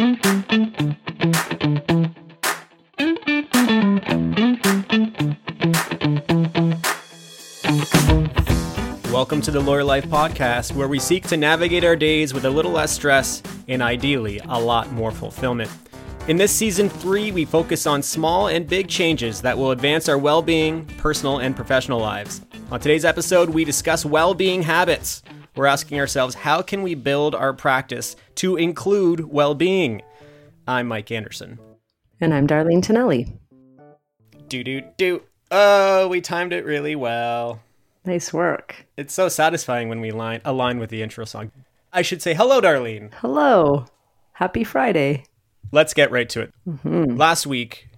Welcome to the Lawyer Life Podcast, where we seek to navigate our days with a little less stress and ideally a lot more fulfillment. In this season three, we focus on small and big changes that will advance our well being, personal and professional lives. On today's episode, we discuss well being habits. We're asking ourselves, how can we build our practice to include well being? I'm Mike Anderson. And I'm Darlene Tonelli. Do, do, do. Oh, we timed it really well. Nice work. It's so satisfying when we line, align with the intro song. I should say hello, Darlene. Hello. Happy Friday. Let's get right to it. Mm-hmm. Last week,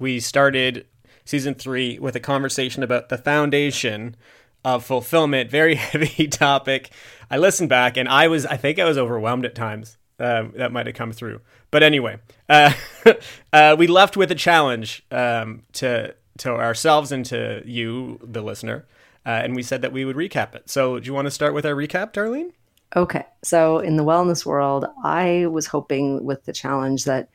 we started season three with a conversation about the foundation of fulfillment. Very heavy topic. I listened back and I was, I think I was overwhelmed at times. Uh, that might have come through. But anyway, uh, uh, we left with a challenge um, to to ourselves and to you, the listener, uh, and we said that we would recap it. So, do you want to start with our recap, Darlene? Okay. So, in the wellness world, I was hoping with the challenge that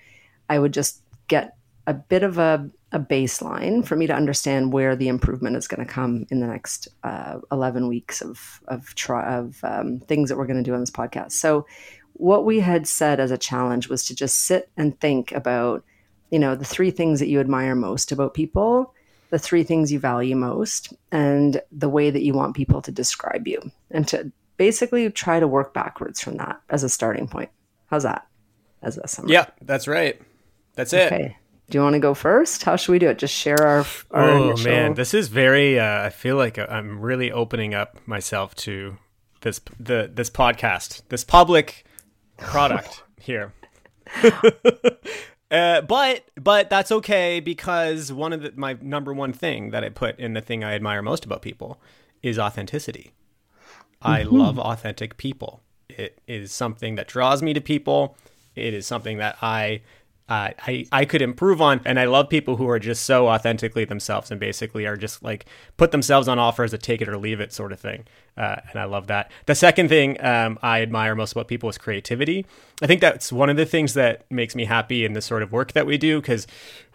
I would just get a bit of a, a baseline for me to understand where the improvement is going to come in the next uh, 11 weeks of, of, try, of um, things that we're going to do on this podcast. So, what we had said as a challenge was to just sit and think about, you know, the three things that you admire most about people the three things you value most and the way that you want people to describe you and to basically try to work backwards from that as a starting point. How's that? As a summary. Yeah, that's right. That's it. Okay. Do you want to go first? How should we do it? Just share our. our oh initial... man, this is very. Uh, I feel like I'm really opening up myself to this the this podcast, this public product here. Uh, but but that's okay because one of the, my number one thing that I put in the thing I admire most about people is authenticity. Mm-hmm. I love authentic people. It is something that draws me to people. It is something that I uh, I I could improve on, and I love people who are just so authentically themselves and basically are just like put themselves on offer as a take it or leave it sort of thing. Uh, and I love that. The second thing um, I admire most about people is creativity. I think that's one of the things that makes me happy in the sort of work that we do because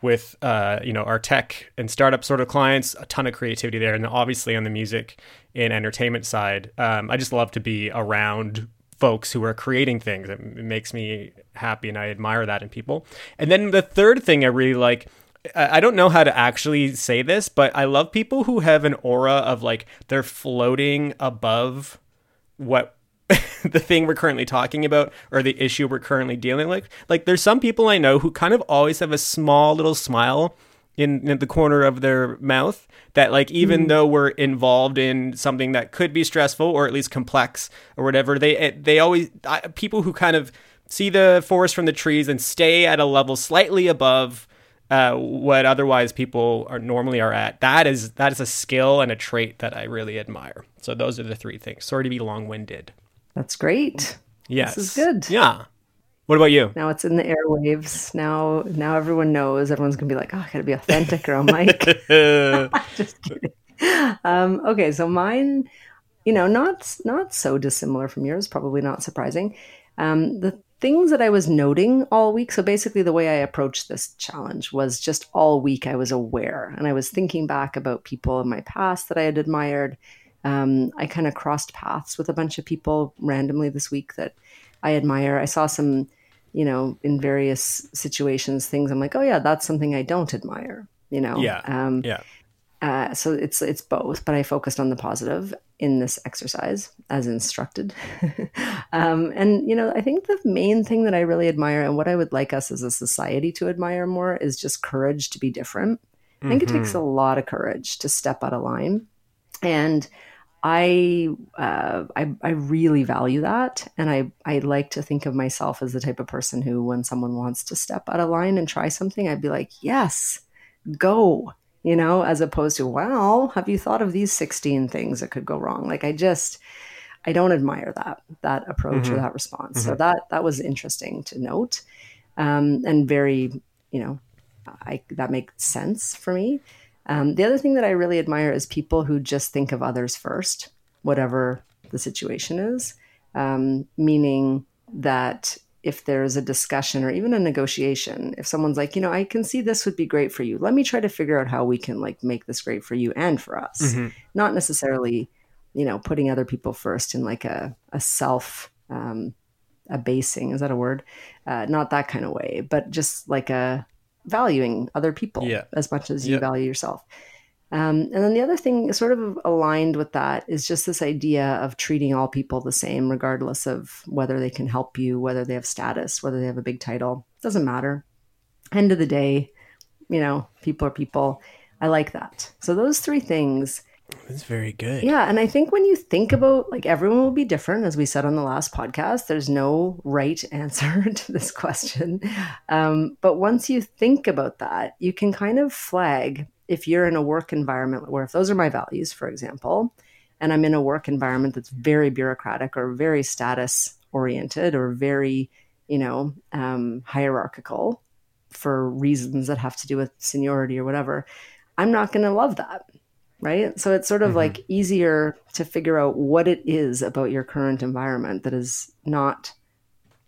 with uh, you know our tech and startup sort of clients, a ton of creativity there, and obviously on the music and entertainment side, um, I just love to be around folks who are creating things. It makes me happy and I admire that in people. And then the third thing I really like I don't know how to actually say this, but I love people who have an aura of like they're floating above what the thing we're currently talking about or the issue we're currently dealing with. Like there's some people I know who kind of always have a small little smile in, in the corner of their mouth that like even mm. though we're involved in something that could be stressful or at least complex or whatever they eh, they always people who kind of see the forest from the trees and stay at a level slightly above uh, what otherwise people are normally are at that is that is a skill and a trait that I really admire. So those are the three things. Sorry to be long-winded. That's great. Yes this is good. Yeah what about you? Now it's in the airwaves. Now, now everyone knows. Everyone's gonna be like, "Oh, I gotta be authentic," or I'm like, just kidding. Um, okay, so mine, you know, not not so dissimilar from yours. Probably not surprising. Um, the things that I was noting all week. So basically, the way I approached this challenge was just all week I was aware, and I was thinking back about people in my past that I had admired. Um, I kind of crossed paths with a bunch of people randomly this week that I admire. I saw some, you know, in various situations, things I'm like, oh yeah, that's something I don't admire. You know. Yeah. Um, yeah. Uh, so it's it's both, but I focused on the positive in this exercise as instructed. um, and you know, I think the main thing that I really admire and what I would like us as a society to admire more is just courage to be different. I think mm-hmm. it takes mm-hmm. a lot of courage to step out of line, and I, uh, I, I really value that, and I I like to think of myself as the type of person who, when someone wants to step out of line and try something, I'd be like, yes, go, you know, as opposed to, well, have you thought of these sixteen things that could go wrong? Like I just, I don't admire that that approach mm-hmm. or that response. Mm-hmm. So that that was interesting to note, um, and very, you know, I that makes sense for me. Um, the other thing that I really admire is people who just think of others first, whatever the situation is, um, meaning that if there's a discussion or even a negotiation, if someone's like, you know, I can see this would be great for you. Let me try to figure out how we can like make this great for you and for us. Mm-hmm. Not necessarily, you know, putting other people first in like a, a self um, abasing, is that a word? Uh, not that kind of way, but just like a valuing other people Yeah. as much as you Yep. value yourself. Um, and then the other thing, sort of aligned with that, is just this idea of treating all people the same, regardless of whether they can help you, whether they have status, whether they have a big title. Doesn't matter. End of the day, you know, people are people. I like that. So those three things That's very good. yeah, and I think when you think about like everyone will be different, as we said on the last podcast, there's no right answer to this question. Um, but once you think about that, you can kind of flag if you're in a work environment where if those are my values, for example, and I'm in a work environment that's very bureaucratic or very status oriented or very, you know, um, hierarchical for reasons that have to do with seniority or whatever, I'm not going to love that right? So it's sort of mm-hmm. like easier to figure out what it is about your current environment that is not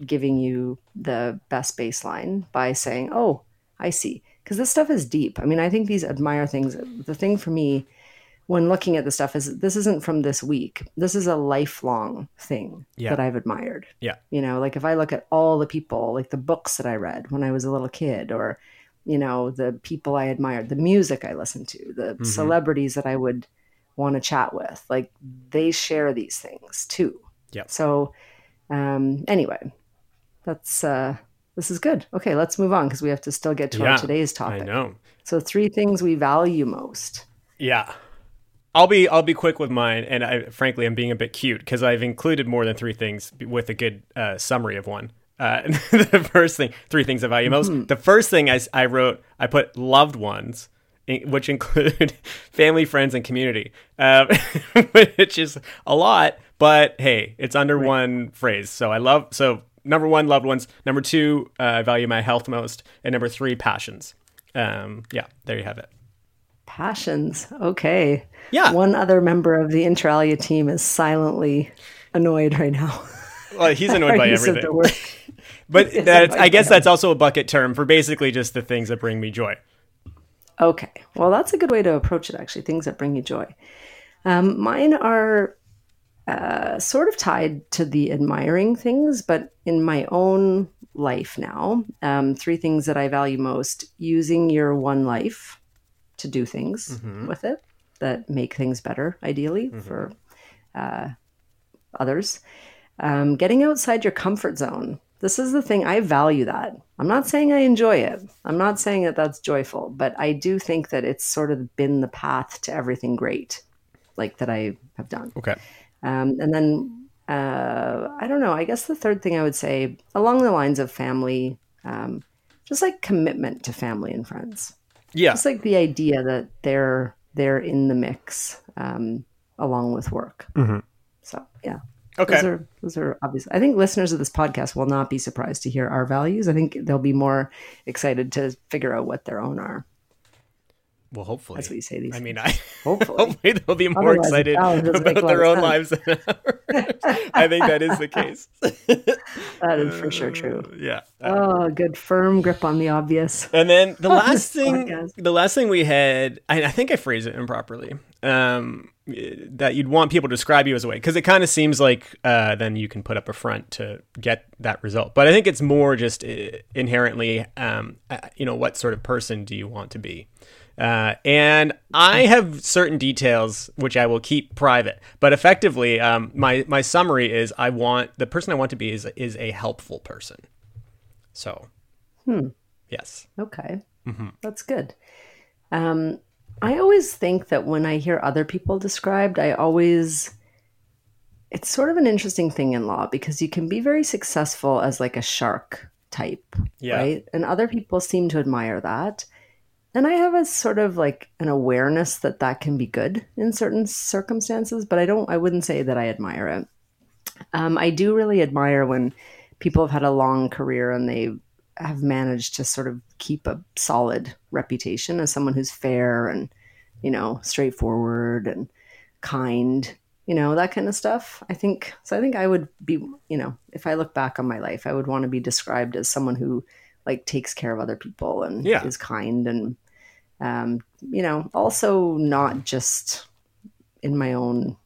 giving you the best baseline by saying, "Oh, I see." Because this stuff is deep. I mean, I think these admire things. The thing for me when looking at the stuff is this isn't from this week. This is a lifelong thing Yeah. that I've admired. Yeah. You know, like if I look at all the people, like the books that I read when I was a little kid, or, you know, the people I admired, the music I listened to, the Mm-hmm. celebrities that I would want to chat with, like they share these things too. Yep. So, um, anyway, that's, uh, this is good. Okay, let's move on because we have to still get to Yeah, our today's topic. I know. So, three things we value most. Yeah. I'll be I'll be quick with mine, and I, frankly, I'm being a bit cute because I've included more than three things with a good uh, summary of one. Uh, the first thing, three things I value most. The first thing I, I wrote, I put loved ones, in- which include family, friends, and community, uh, which is a lot, but hey, it's under one phrase. So I love so number one, loved ones. Number two, uh, I value my health most, and number three, passions. Um, yeah, there you have it. Passions. Okay. Yeah. One other member of the Interalia team is silently annoyed right now. Well, he's annoyed by everything. But that's, I I guess that's also a bucket term for basically just the things that bring me joy. Okay. Well, that's a good way to approach it, actually. Things that bring you joy. Um, mine are uh, sort of tied to the admiring things, but in my own life now, um, three things that I value most using your one life to do things with it that make things better, ideally, for uh, others. Um, getting outside your comfort zone. This is the thing. I value that. I'm not saying I enjoy it. I'm not saying that that's joyful, but I do think that it's sort of been the path to everything great, like that I have done. Okay. Um, and then uh, I don't know. I guess the third thing I would say, along the lines of family, um, just like commitment to family and friends. Yeah. Just like the idea that they're they're in the mix um, along with work. So yeah, Okay. those are those are obvious. I think listeners of this podcast will not be surprised to hear our values. I think they'll be more excited to figure out what their own are. well, hopefully. That's what you say these. I mean, I Hopefully. hopefully they'll be more Otherwise, excited challenge doesn't make a about their own lives sense. than ours. I think that is the case. that is for sure true. yeah. Oh, good firm grip on the obvious. And then the last thing, podcast. the last thing we had, I, I think I phrased it improperly. Um, that you'd want people to describe you as a way because it kind of seems like uh, then you can put up a front to get that result. But I think it's more just uh, inherently, um, uh, you know, what sort of person do you want to be? Uh, and I have certain details which I will keep private. But effectively, um, my my summary is I want the person I want to be is is a helpful person. So, yes. Okay. That's good. Um, I always think that when I hear other people described, I always. It's sort of an interesting thing in law because you can be very successful as like a shark type, Yeah. right? And other people seem to admire that. And I have a sort of like an awareness that that can be good in certain circumstances, but I don't, I wouldn't say that I admire it. Um, I do really admire when people have had a long career and they have managed to sort of keep a solid reputation as someone who's fair and, you know, straightforward and kind. you know, that kind of stuff. I think so. I think I would be, you know, if I look back on my life, I would want to be described as someone who like takes care of other people and Yeah. is kind and, um, you know, also not just in my own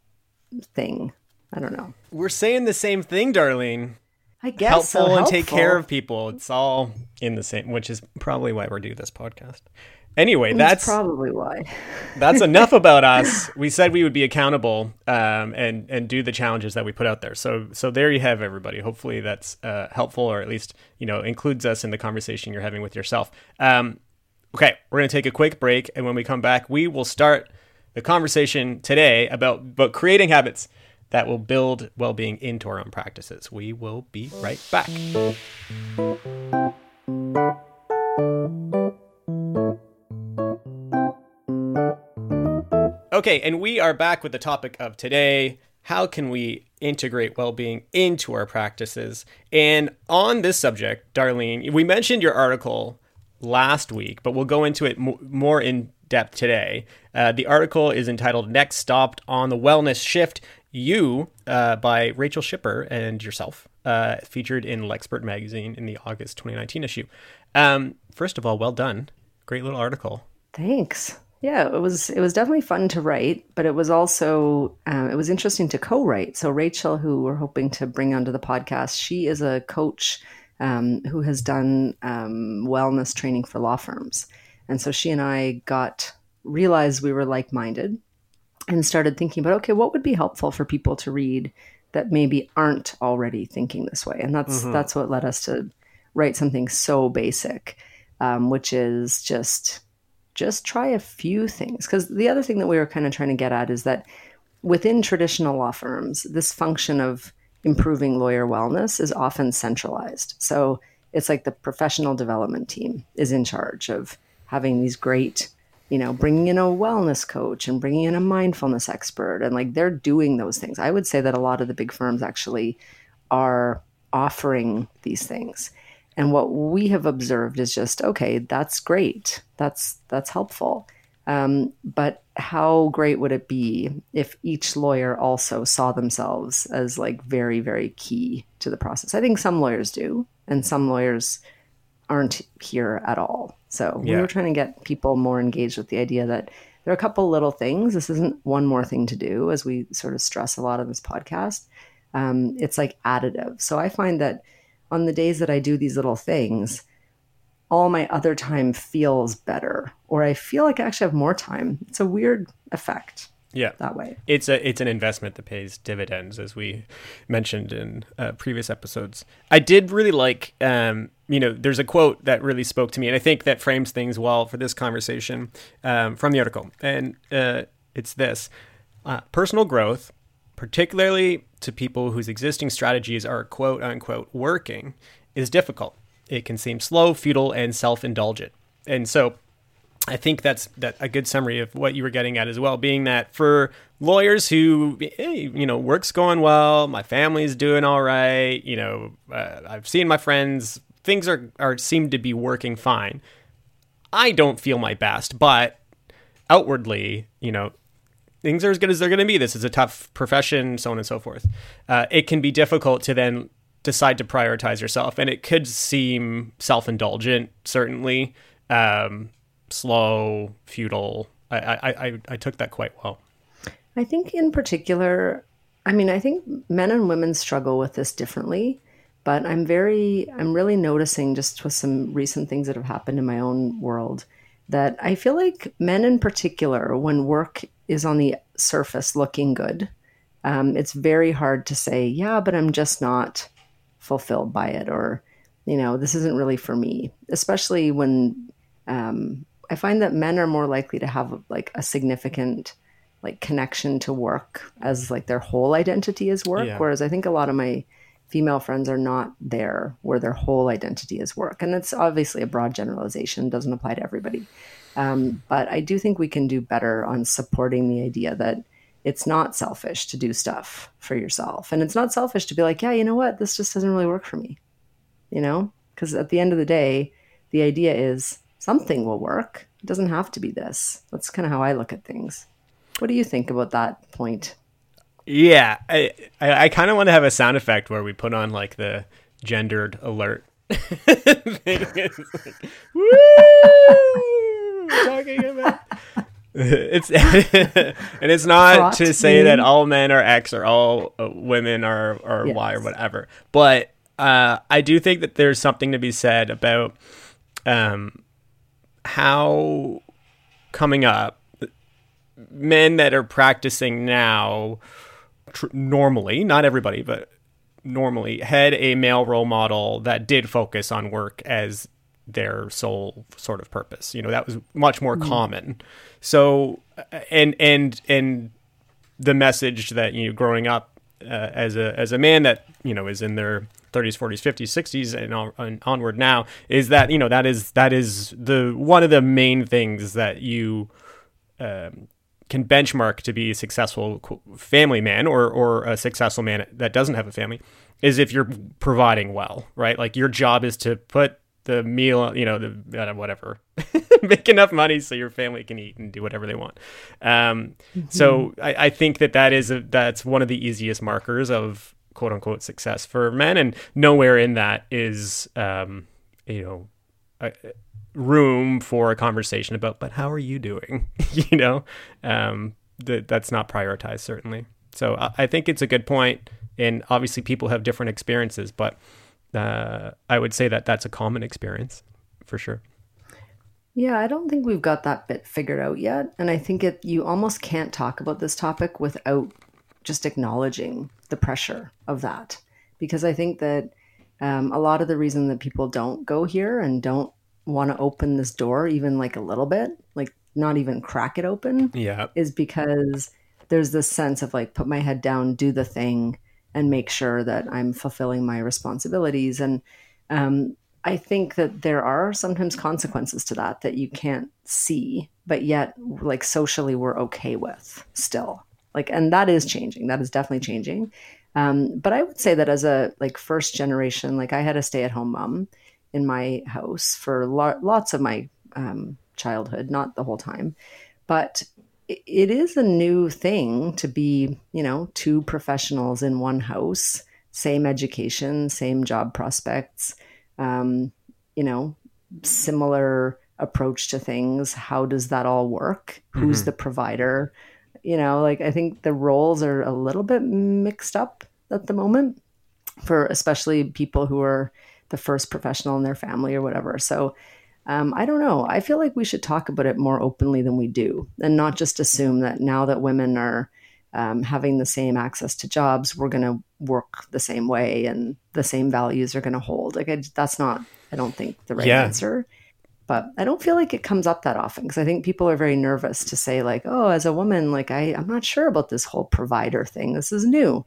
thing. I don't know. We're saying the same thing, Darlene. I guess helpful so, and take care of people. It's all in the same, which is probably why we're doing this podcast. Anyway, That's that's probably why. that's enough about us. We said we would be accountable um, and and do the challenges that we put out there. So so there you have everybody. Hopefully that's uh, helpful or at least you know includes us in the conversation you're having with yourself. Um, okay, we're gonna take a quick break, and when we come back, we will start the conversation today about about creating habits that will build well-being into our own practices. We will be right back. Okay, and we are back with the topic of today. How can we integrate well being into our practices? And on this subject, Darlene, we mentioned your article last week, but we'll go into it more in depth today. Uh, the article is entitled Next Stopped on the Wellness Shift You uh, by Rachel Shipper and yourself, uh, featured in Lexpert magazine in the August 2019 issue. Um, first of all, well done. Great little article. Thanks. Yeah, it was it was definitely fun to write, but it was also um, it was interesting to co-write. So Rachel, who we're hoping to bring onto the podcast, she is a coach um, who has done um, wellness training for law firms, and so she and I got realized we were like-minded and started thinking about okay, what would be helpful for people to read that maybe aren't already thinking this way, and that's that's what led us to write something so basic, um, which is just just try a few things. Because the other thing that we were kind of trying to get at is that within traditional law firms, this function of improving lawyer wellness is often centralized. So it's like the professional development team is in charge of having these great, you know, bringing in a wellness coach and bringing in a mindfulness expert. And like they're doing those things. I would say that a lot of the big firms actually are offering these things. And what we have observed is just okay. That's great. That's that's helpful. Um, but how great would it be if each lawyer also saw themselves as like very very key to the process? I think some lawyers do, and some lawyers aren't here at all. So we Yeah. were trying to get people more engaged with the idea that there are a couple little things. This isn't one more thing to do, as we sort of stress a lot on this podcast. Um, it's like additive. So I find that on the days that I do these little things, all my other time feels better, or I feel like I actually have more time. It's a weird effect Yeah. that way. it's a it's an investment that pays dividends, as we mentioned in uh, previous episodes. I did really like, um, you know, there's a quote that really spoke to me, and I think that frames things well for this conversation um, from the article, and uh, it's this: uh, personal growth, particularly to people whose existing strategies are quote unquote working, is difficult. It can seem slow, futile, and self indulgent, and so I think that's that a good summary of what you were getting at as well, being that for lawyers who, hey, you know, work's going well, my family's doing all right, you know, uh, I've seen my friends, things are are seem to be working fine. I don't feel my best, but outwardly, you know, things are as good as they're going to be. This is a tough profession, so on and so forth. Uh, it can be difficult to then decide to prioritize yourself, and it could seem self indulgent, certainly. Um, slow, futile. I, I, I, I took that quite well. I think, in particular, I mean, I think men and women struggle with this differently, but I'm very, I'm really noticing just with some recent things that have happened in my own world that I feel like men in particular, when work is on the surface looking good, um, it's very hard to say, yeah, but I'm just not fulfilled by it, or, you know, this isn't really for me, especially when um, I find that men are more likely to have like a significant like connection to work as like their whole identity is work Yeah. whereas i think a lot of my female friends are not there where their whole identity is work. And that's obviously a broad generalization doesn't apply to everybody. Um, but i do think we can do better on supporting the idea that it's not selfish to do stuff for yourself. And it's not selfish to be like yeah you know what? This just doesn't really work for me you know? Because at the end of the day the idea is something will work. It doesn't have to be this. That's kind of how i look at things. What do you think about that point Yeah, I I, I kind of want to have a sound effect where we put on like the gendered alert. Woo! Talking about it's and it's not to say that all men are X or all uh, women are are Y or whatever, but uh, I do think that there's something to be said about um, how coming up men that are practicing now tr- normally, not everybody, but normally had a male role model that did focus on work as their sole sort of purpose. You know, that was much more common. So, and and and the message that you know, growing up uh, as a as a man that you know is in their 30s, 40s, 50s, 60s, and, on, and onward now is that you know that is that is the one of the main things that you um, can benchmark to be a successful family man or or a successful man that doesn't have a family is if you're providing well, right? Like your job is to put the meal, you know, the uh, whatever, make enough money so your family can eat and do whatever they want. Um, So I, I think that that is a, that's one of the easiest markers of quote unquote success for men, and nowhere in that is um, you know. a- room for a conversation about but how are you doing you know um that that's not prioritized certainly so I, I think it's a good point and obviously people have different experiences but uh i would say that that's a common experience for sure Yeah, I don't think we've got that bit figured out yet. And I think it you almost can't talk about this topic without just acknowledging the pressure of that. Because I think that um, a lot of the reason that people don't go here and don't want to open this door even like a little bit, like not even crack it open, yeah is because there's this sense of like put my head down, do the thing, and make sure that I'm fulfilling my responsibilities. And um, I think that there are sometimes consequences to that that you can't see, but yet like socially we're okay with still. Like, and that is changing. That is definitely changing. Um, but I would say that as a like first generation, like I had a stay at home mom in my house for lo- lots of my um, childhood, not the whole time, but it- it is a new thing to be, you know, two professionals in one house, same education, same job prospects, um, you know, similar approach to things. How does that all work? Who's the provider? You know, like I think the roles are a little bit mixed up at the moment for especially people who are the first professional in their family or whatever. So um, I don't know. I feel like we should talk about it more openly than we do, and not just assume that now that women are um, having the same access to jobs, we're going to work the same way and the same values are going to hold. Like I, that's not, I don't think the right Yeah. answer. But I don't feel like it comes up that often because I think people are very nervous to say like, oh, as a woman, like I, I'm not sure about this whole provider thing. This is new.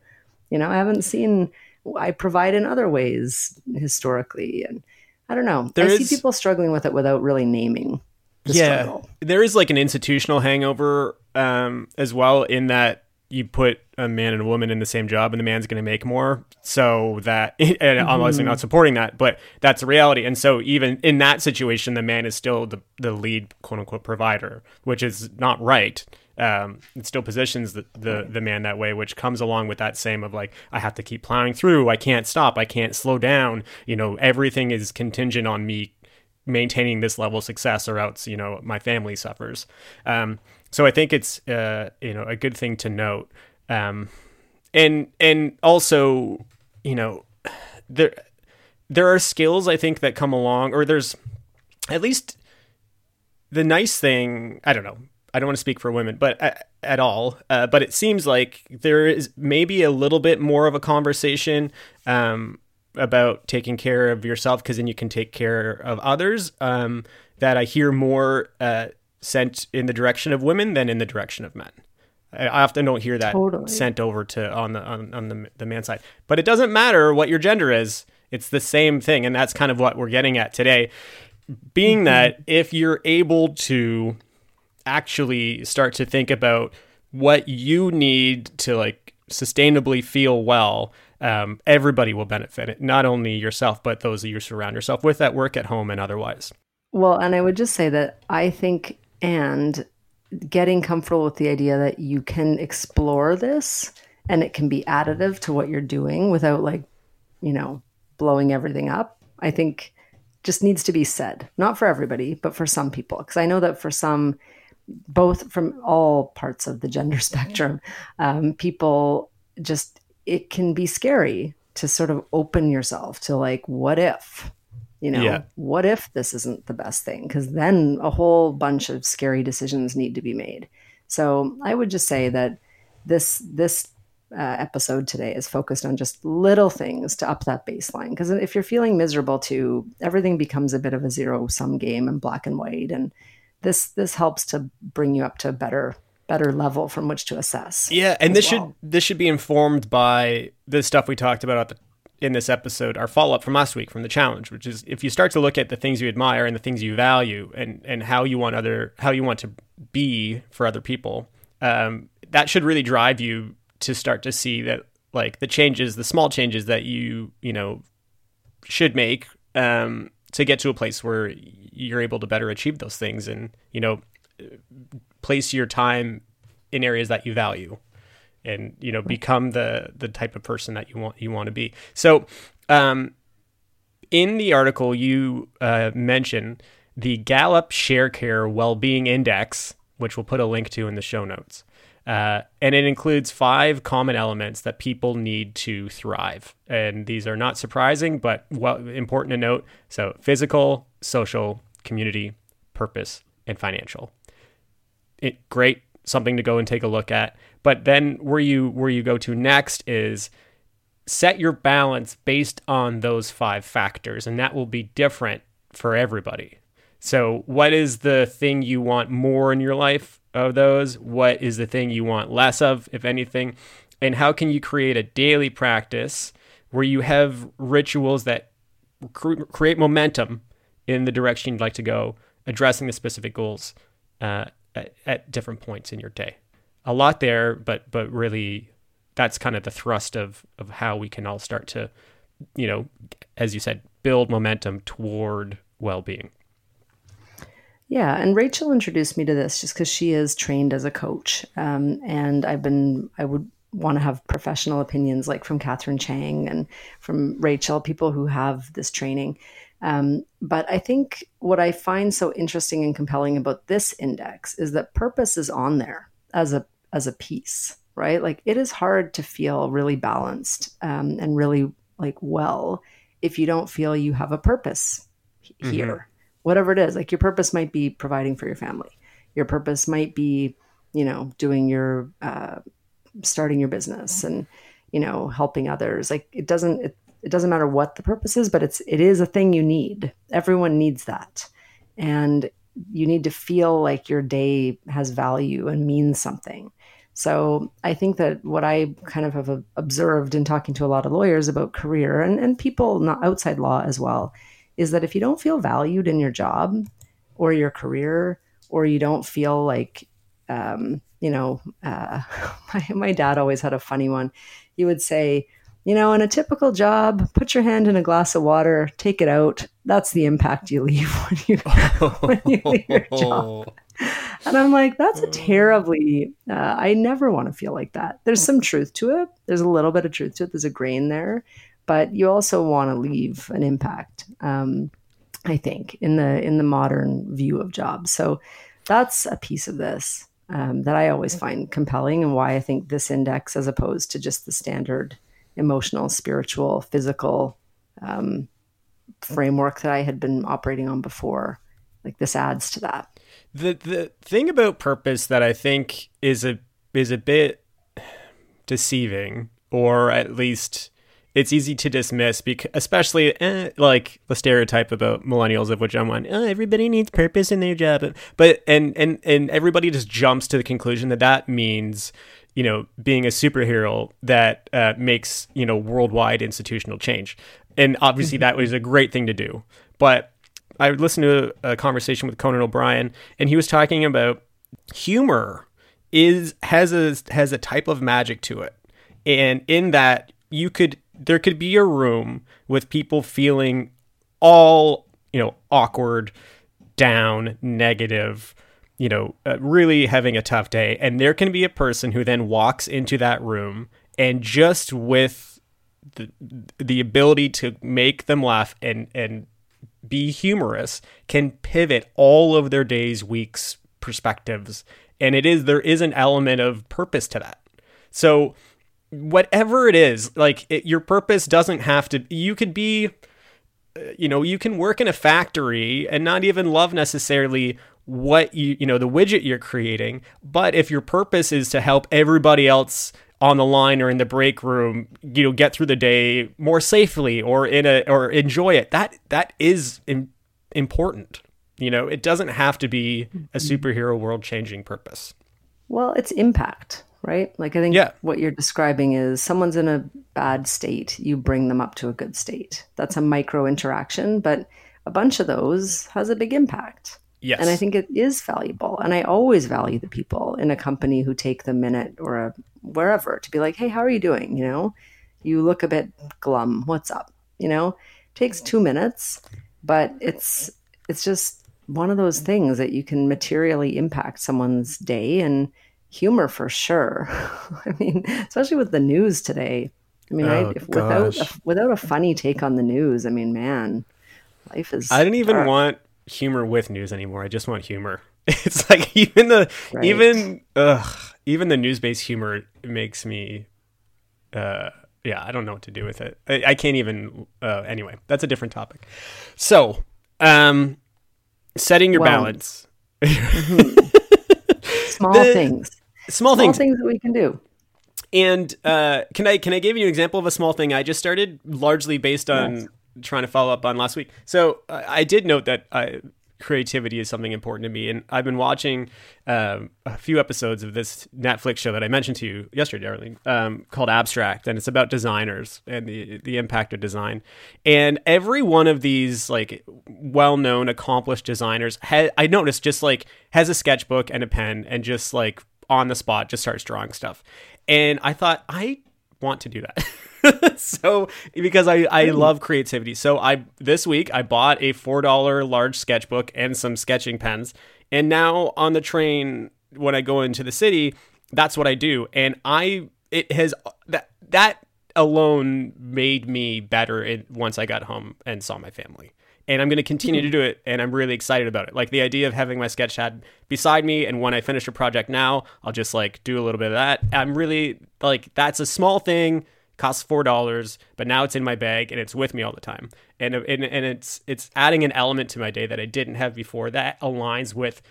You know, I haven't seen. I provide in other ways historically, and I don't know. There I is- see people struggling with it without really naming the yeah struggle. there is like an institutional hangover um as well in that you put a man and a woman in the same job and the man's going to make more so that and i'm obviously not supporting that but that's a reality and so even in that situation the man is still the, the lead quote unquote provider which is not right um, it still positions the, the the man that way, which comes along with that same of like I have to keep plowing through. I can't stop. I can't slow down. You know, everything is contingent on me maintaining this level of success or else you know my family suffers um, so i think it's uh, you know a good thing to note um, and and also you know there there are skills i think that come along or there's at least the nice thing i don't know i don't want to speak for women but at, at all uh, but it seems like there is maybe a little bit more of a conversation um, about taking care of yourself because then you can take care of others um, that i hear more uh, sent in the direction of women than in the direction of men I often don't hear that Totally. sent over to on the on, on the the man side. But it doesn't matter what your gender is. It's the same thing and that's kind of what we're getting at today. Being that if you're able to actually start to think about what you need to like sustainably feel well, um, everybody will benefit. Not only yourself, but those that you surround yourself with at work, at home, and otherwise. Well, and I would just say that I think, and getting comfortable with the idea that you can explore this and it can be additive to what you're doing without like, you know, blowing everything up. I think just needs to be said. Not for everybody, but for some people. Because I know that for some, both from all parts of the gender spectrum, um, people just, it can be scary to sort of open yourself to like, what if? You know, yeah. what if this isn't the best thing? Because then a whole bunch of scary decisions need to be made. So I would just say that this this uh, episode today is focused on just little things to up that baseline. Because if you're feeling miserable too, everything becomes a bit of a zero sum game and black and white. And this this helps to bring you up to a better better level from which to assess. Yeah, and this well. should this should be informed by the stuff we talked about the, in this episode, our follow up from last week from the challenge, which is if you start to look at the things you admire and the things you value and and how you want other how you want to be for other people, um, that should really drive you to start to see that like the changes, the small changes that you you know should make um, to get to a place where you're able to better achieve those things and you know place your time in areas that you value and you know become the the type of person that you want you want to be. So um, in the article you uh, mention the gallup Sharecare well-being index which we'll put a link to in the show notes uh, and it includes five common elements that people need to thrive. And these are not surprising, but well, important to note. So, physical, social, community, purpose, and financial. It great, something to go and take a look at. But then where you where you go to next is set your balance based on those five factors, and that will be different for everybody. So, what is the thing you want more in your life of those? What is the thing you want less of, if anything? And how can you create a daily practice where you have rituals that cr- create momentum in the direction you'd like to go, addressing the specific goals uh, at, at different points in your day? A lot there, but but really, that's kind of the thrust of of how we can all start to, you know, as you said, build momentum toward well being. Yeah, and Rachel introduced me to this just because she is trained as a coach, um, and I've been I would want to have professional opinions like from Catherine Chang and from Rachel, people who have this training. Um, but I think what I find so interesting and compelling about this index is that purpose is on there as a as a piece, right? Like it is hard to feel really balanced um, and really like well if you don't feel you have a purpose here. Mm-hmm whatever it is like your purpose might be providing for your family. Your purpose might be you know doing your uh, starting your business and you know helping others. Like it doesn't it, it doesn't matter what the purpose is but it's it is a thing you need. Everyone needs that. And you need to feel like your day has value and means something. So i think that what i kind of have observed in talking to a lot of lawyers about career and, and people not outside law as well is that if you don't feel valued in your job or your career, or you don't feel like, um, you know, uh, my, my dad always had a funny one. He would say, you know, in a typical job, put your hand in a glass of water, take it out. That's the impact you leave when you, when you leave your job. And I'm like, that's a terribly, uh, I never want to feel like that. There's some truth to it. There's a little bit of truth to it. There's a grain there but you also want to leave an impact. Um, I think in the in the modern view of jobs. So that's a piece of this um, that I always find compelling, and why I think this index, as opposed to just the standard emotional, spiritual, physical um, framework that I had been operating on before, like this adds to that. The the thing about purpose that I think is a is a bit deceiving, or at least it's easy to dismiss because especially eh, like the stereotype about millennials of which i'm one oh, everybody needs purpose in their job. But and and and everybody just jumps to the conclusion that that means you know being a superhero that uh, makes you know worldwide institutional change. And obviously that was a great thing to do. But i listened to a conversation with conan o'brien and he was talking about humor is has a has a type of magic to it. And in that you could there could be a room with people feeling all you know awkward down negative you know uh, really having a tough day and there can be a person who then walks into that room and just with the the ability to make them laugh and and be humorous can pivot all of their days, weeks, perspectives. And it is there is an element of purpose to that. So whatever it is, like it, your purpose doesn't have to you could be uh, you know, you can work in a factory and not even love necessarily what you you know the widget you're creating but if your purpose is to help everybody else on the line or in the break room you know get through the day more safely or in a or enjoy it that that is Im- important you know? It doesn't have to be a superhero world changing purpose. Well, it's impact, right? Like I think Yeah. what you're describing is someone's in a bad state, you bring them up to a good state. That's a micro interaction, but a bunch of those has a big impact. yes And I think it is valuable. And I always value the people in a company who take the minute or a, wherever to be like, hey, how are you doing? You know, you look a bit glum. What's up? You know, takes two minutes, but it's it's just one of those things that you can materially impact someone's day and humor for sure. I mean, especially with the news today. I mean, Oh, right? If without a, without a funny take on the news, I mean, man, life is. I don't even dark. want humor with news anymore. I just want humor. It's like even the Right. even ugh, even the news based humor makes me uh yeah, I don't know what to do with it. I, I can't even uh anyway, that's a different topic. So, um setting your Well- balance. small The- things. Small Small things. things that we can do. And uh, can I can I give you an example of a small thing I just started, largely based on Yes. trying to follow up on last week. So uh, I did note that I, creativity is something important to me, and I've been watching um, a few episodes of this Netflix show that I mentioned to you yesterday, Darlene, um, called Abstract, and it's about designers and the the impact of design. And every one of these like well known, accomplished designers, ha- I noticed just like has a sketchbook and a pen, and just like on the spot just starts drawing stuff. And I thought I want to do that. so because I, I hmm. love creativity. So I this week I bought a four dollar large sketchbook and some sketching pens. And now on the train when I go into the city, that's what I do. And I it has that that alone made me better in, once I got home and saw my family. And I'm going to continue to mm-hmm. do it, and I'm really excited about it. Like the idea of having my sketch pad beside me, and when I finish a project now, I'll just like do a little bit of that. I'm really like that's a small thing, costs four dollars, but now it's in my bag and it's with me all the time. And and and it's it's adding an element to my day that I didn't have before that aligns with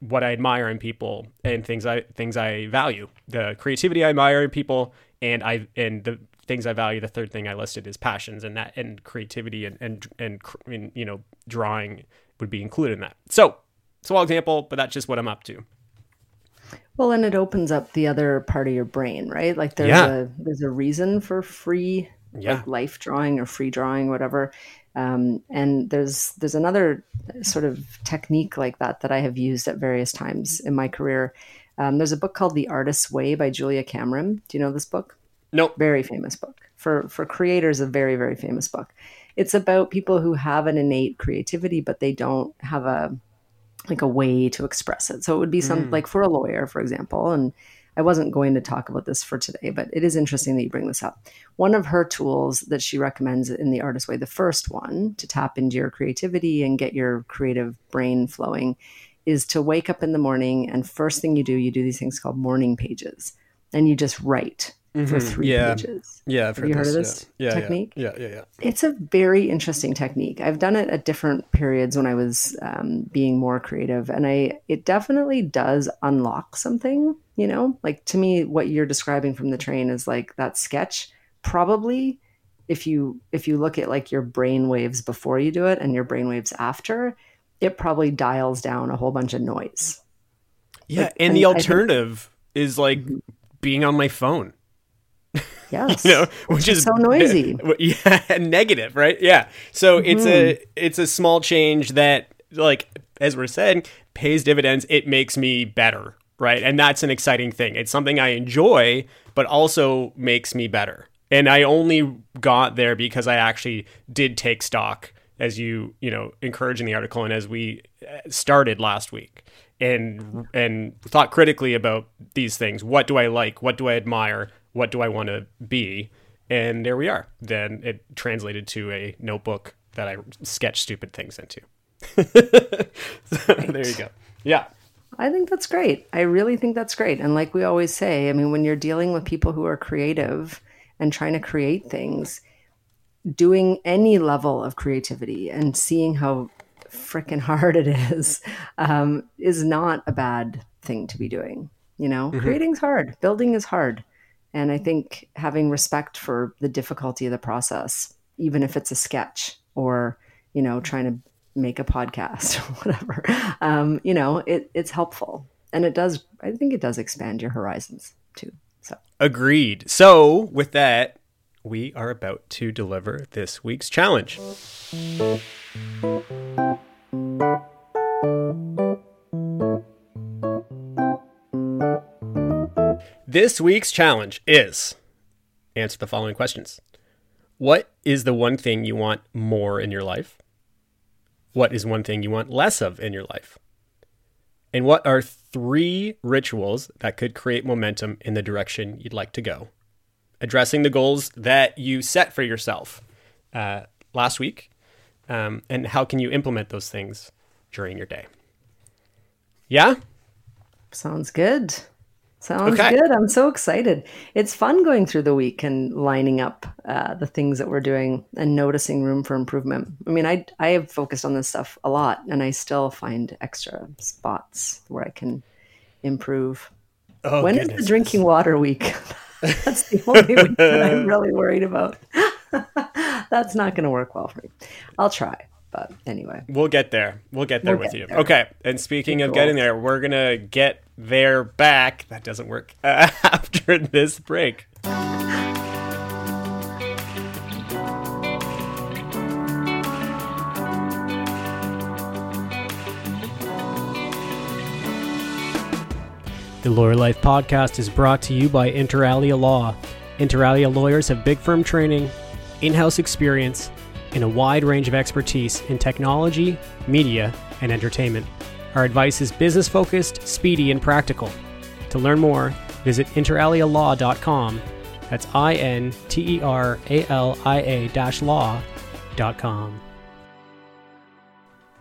what I admire in people and things I things I value. The creativity I admire in people and I and the things I value. The third thing I listed is passions and that and creativity and and and, and you know drawing would be included in that. So small example, but that's just what I'm up to. Well, and it opens up the other part of your brain, right? Like there's Yeah. a there's a reason for free Yeah. like life drawing or free drawing, whatever. Um, and there's there's another sort of technique like that that I have used at various times in my career. Um, there's a book called The Artist's Way by Julia Cameron. Do you know this book? Nope. very famous book for for creators a very very famous book. It's about people who have an innate creativity but they don't have a like a way to express it. So it would be some mm. like for a lawyer for example and i wasn't going to talk about this for today but it is interesting that you bring this up. One of her tools that she recommends in the artist way the first one to tap into your creativity and get your creative brain flowing is to wake up in the morning and first thing you do you do these things called morning pages. And you just write for three Mm-hmm. Yeah. pages Yeah, I've Have you heard of this Yeah, yeah, technique? Yeah, yeah, yeah. it's a very interesting technique. I've done it at different periods when I was um, being more creative, and I it definitely does unlock something. You know, like to me, what you're describing from the train is like that sketch. Probably, if you if you look at like your brain waves before you do it and your brain waves after, it probably dials down a whole bunch of noise. Yeah, Like, and the I think- Mm-hmm. alternative is like being on my phone. Yes, you know, which is so noisy. Yeah, negative, right? Yeah. So it's a Mm-hmm. it's a small change that, like as we're saying, pays dividends. It makes me better, right? And that's an exciting thing. It's something I enjoy, but also makes me better. And I only got there because I actually did take stock, as you you know encourage in the article, and as we uh, started last week. And and thought critically about these things. What do I like? What do I admire? What do I want to be? And there we are. Then it translated to a notebook that I sketch stupid things into. so, There you go. Yeah. I think that's great. I really think that's great. And like we always say, I mean, when you're dealing with people who are creative and trying to create things, doing any level of creativity and seeing how freaking hard it is um, is not a bad thing to be doing. You know, mm-hmm. creating's hard, building is hard. And I think having respect for the difficulty of the process, even if it's a sketch or, you know, trying to make a podcast or whatever, um, you know, it, it's helpful. And it does, I think it does expand your horizons too. So agreed. So with that, we are about to deliver this week's challenge. This week's challenge is answer the following questions. What is the one thing you want more in your life? What is one thing you want less of in your life? And what are three rituals that could create momentum in the direction you'd like to go? Addressing the goals that you set for yourself uh, last week, um, and how can you implement those things during your day? Yeah? Sounds good. Sounds okay. good. I'm so excited. It's fun going through the week and lining up uh, the things that we're doing and noticing room for improvement. I mean, I I have focused on this stuff a lot, and I still find extra spots where I can improve. Oh, when goodness. is the drinking water week? That's the only week that I'm really worried about. That's not going to work well for me. I'll try. But anyway, we'll get there. We'll get there we'll with get you. There. Okay. And speaking of getting there, we're going to get there back. That doesn't work uh, after this break. The Lawyer Life podcast is brought to you by Inter Alia Law. Inter Alia lawyers have big firm training, in house experience, and a wide range of expertise in technology, media, and entertainment. Our advice is business focused, speedy, and practical. To learn more, visit interalialaw.com. That's I N T E R A L I A law.com.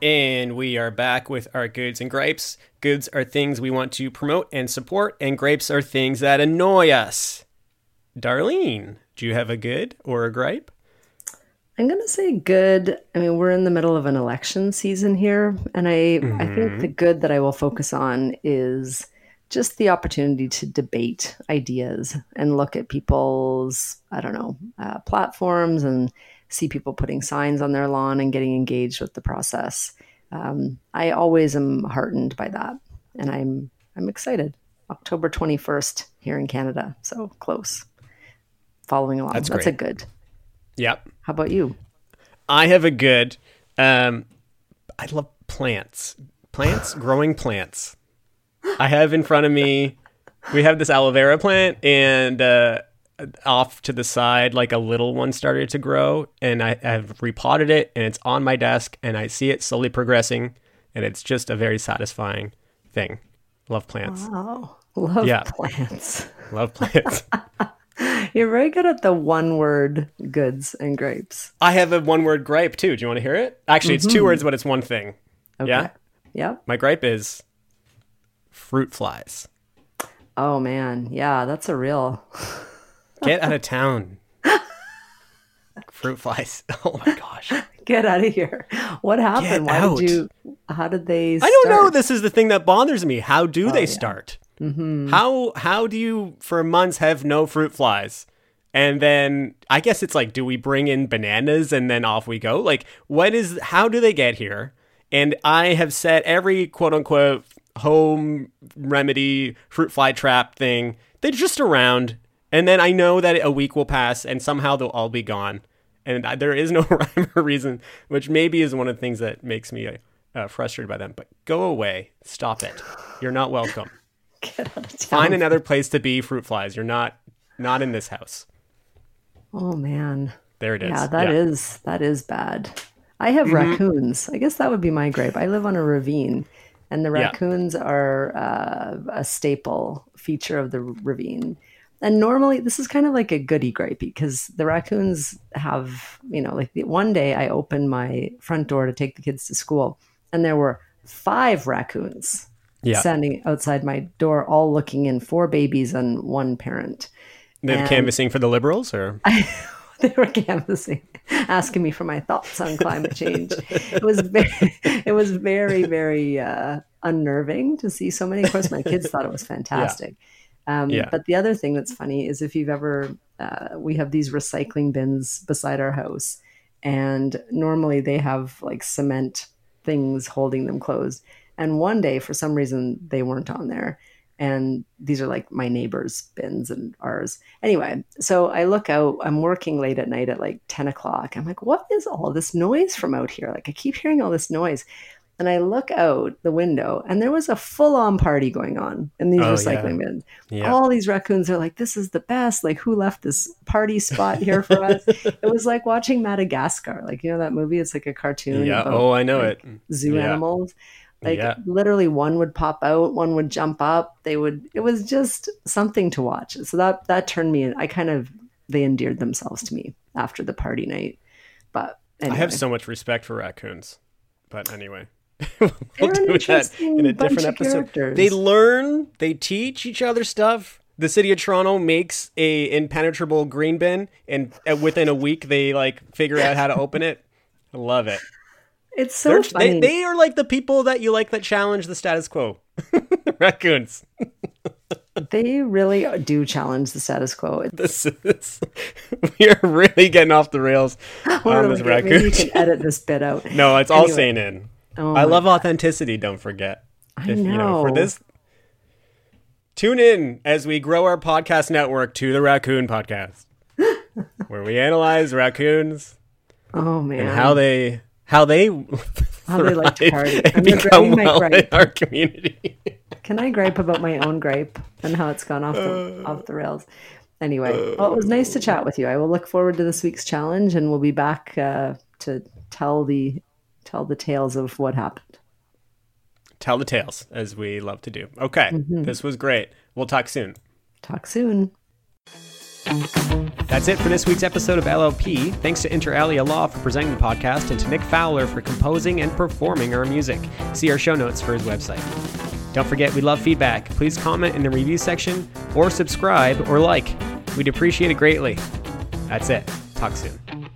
And we are back with our goods and gripes. Goods are things we want to promote and support, and gripes are things that annoy us. Darlene, do you have a good or a gripe? I'm going to say good. I mean, we're in the middle of an election season here, and I mm-hmm. I think mm-hmm. the good that I will focus on is just the opportunity to debate ideas and look at people's I don't know uh, platforms and see people putting signs on their lawn and getting engaged with the process. Um, I always am heartened by that, and I'm I'm excited. October 21st here in Canada, so close. Following along, that's, that's a good. Yep. How about you? I have a good. Um, I love plants. Plants, growing plants. I have in front of me. We have this aloe vera plant, and uh, off to the side, like a little one started to grow, and I have repotted it, and it's on my desk, and I see it slowly progressing, and it's just a very satisfying thing. Love plants. Wow, love yeah. plants. Love plants. You're very good at the one word goods and grapes. I have a one word gripe too. Do you want to hear it? Actually, it's mm-hmm. two words, but it's one thing. Okay. Yeah? Yeah. My gripe is fruit flies. Oh, man. Yeah, that's a real. Get out of town. fruit flies. Oh my gosh. Get out of here. What happened? Get Why out. did you how did they start? I don't know. This is the thing that bothers me. How do oh, they yeah. start? Mm-hmm. How how do you for months have no fruit flies? And then I guess it's like, do we bring in bananas and then off we go? Like, what is how do they get here? And I have set every quote unquote home remedy fruit fly trap thing. They're just around, and then I know that a week will pass, and somehow they'll all be gone. And there is no rhyme or reason, which maybe is one of the things that makes me uh, frustrated by them. But go away, stop it. You're not welcome. Get out of town. Find another place to be fruit flies. You're not not in this house. Oh man. There it is. Yeah, that yeah. is that is bad. I have mm-hmm. raccoons. I guess that would be my gripe. I live on a ravine, and the raccoons yeah. are uh, a staple feature of the ravine. and normally this is kind of like a goody gripey because the raccoons have, you know, like the, one day I opened my front door to take the kids to school, and there were five raccoons Yeah. standing outside my door, all looking in, four babies and one parent. They're And- canvassing for the liberals, or they were canvassing, asking me for my thoughts on climate change. It was very, it was very, very uh, unnerving to see so many. Of course, my kids thought it was fantastic. Um, Yeah. But the other thing that's funny is if you've ever, uh, we have these recycling bins beside our house, and normally they have like cement things holding them closed. And one day, for some reason, they weren't on there. And these are like my neighbor's bins and ours. Anyway, so I look out, I'm working late at night at like 10 o'clock. I'm like, what is all this noise from out here? Like, I keep hearing all this noise. And I look out the window, and there was a full on party going on in these Oh, recycling bins. yeah, All these raccoons are like, this is the best. Like, who left this party spot here for us? it was like watching Madagascar. Like, you know that movie? It's like a cartoon. yeah. about, Oh, I know like, it. zoo Yeah. animals. Like Yeah. literally one would pop out, one would jump up. They would it was just something to watch. So that that turned me I kind of they endeared themselves to me after the party night. But anyway. I have so much respect for raccoons, but anyway. we'll They're do that in a different episode. characters. They learn, they teach each other stuff. The city of Toronto makes a impenetrable green bin, and uh, within a week they like figure out how to open it. I love it. It's so They're- funny. they, they are like the people that you like that challenge the status quo. Raccoons. They really do challenge the status quo. This is we are really getting off the rails on this maybe you can edit this bit out. No, it's all Anyway. staying in. Oh I love authenticity. Don't forget. I If, You know, for this, tune in as we grow our podcast network to the Raccoon Podcast, where we analyze raccoons Oh man. and how they how they How they like to party. and I'm become regretting my well gripe. our community. Can I gripe about my own gripe and how it's gone off the off the rails? Anyway, well, it was nice to chat with you. I will look forward to this week's challenge, and we'll be back uh, to tell the tell the tales of what happened. Tell the tales, as we love to do. Okay, Mm-hmm. this was great. We'll talk soon. Talk soon. That's it for this week's episode of LLP. Thanks to Inter Alia Law for presenting the podcast and to Nick Fowler for composing and performing our music. See our show notes for his website. Don't forget, we love feedback. Please comment in the review section or subscribe or like. We'd appreciate it greatly. That's it. Talk soon.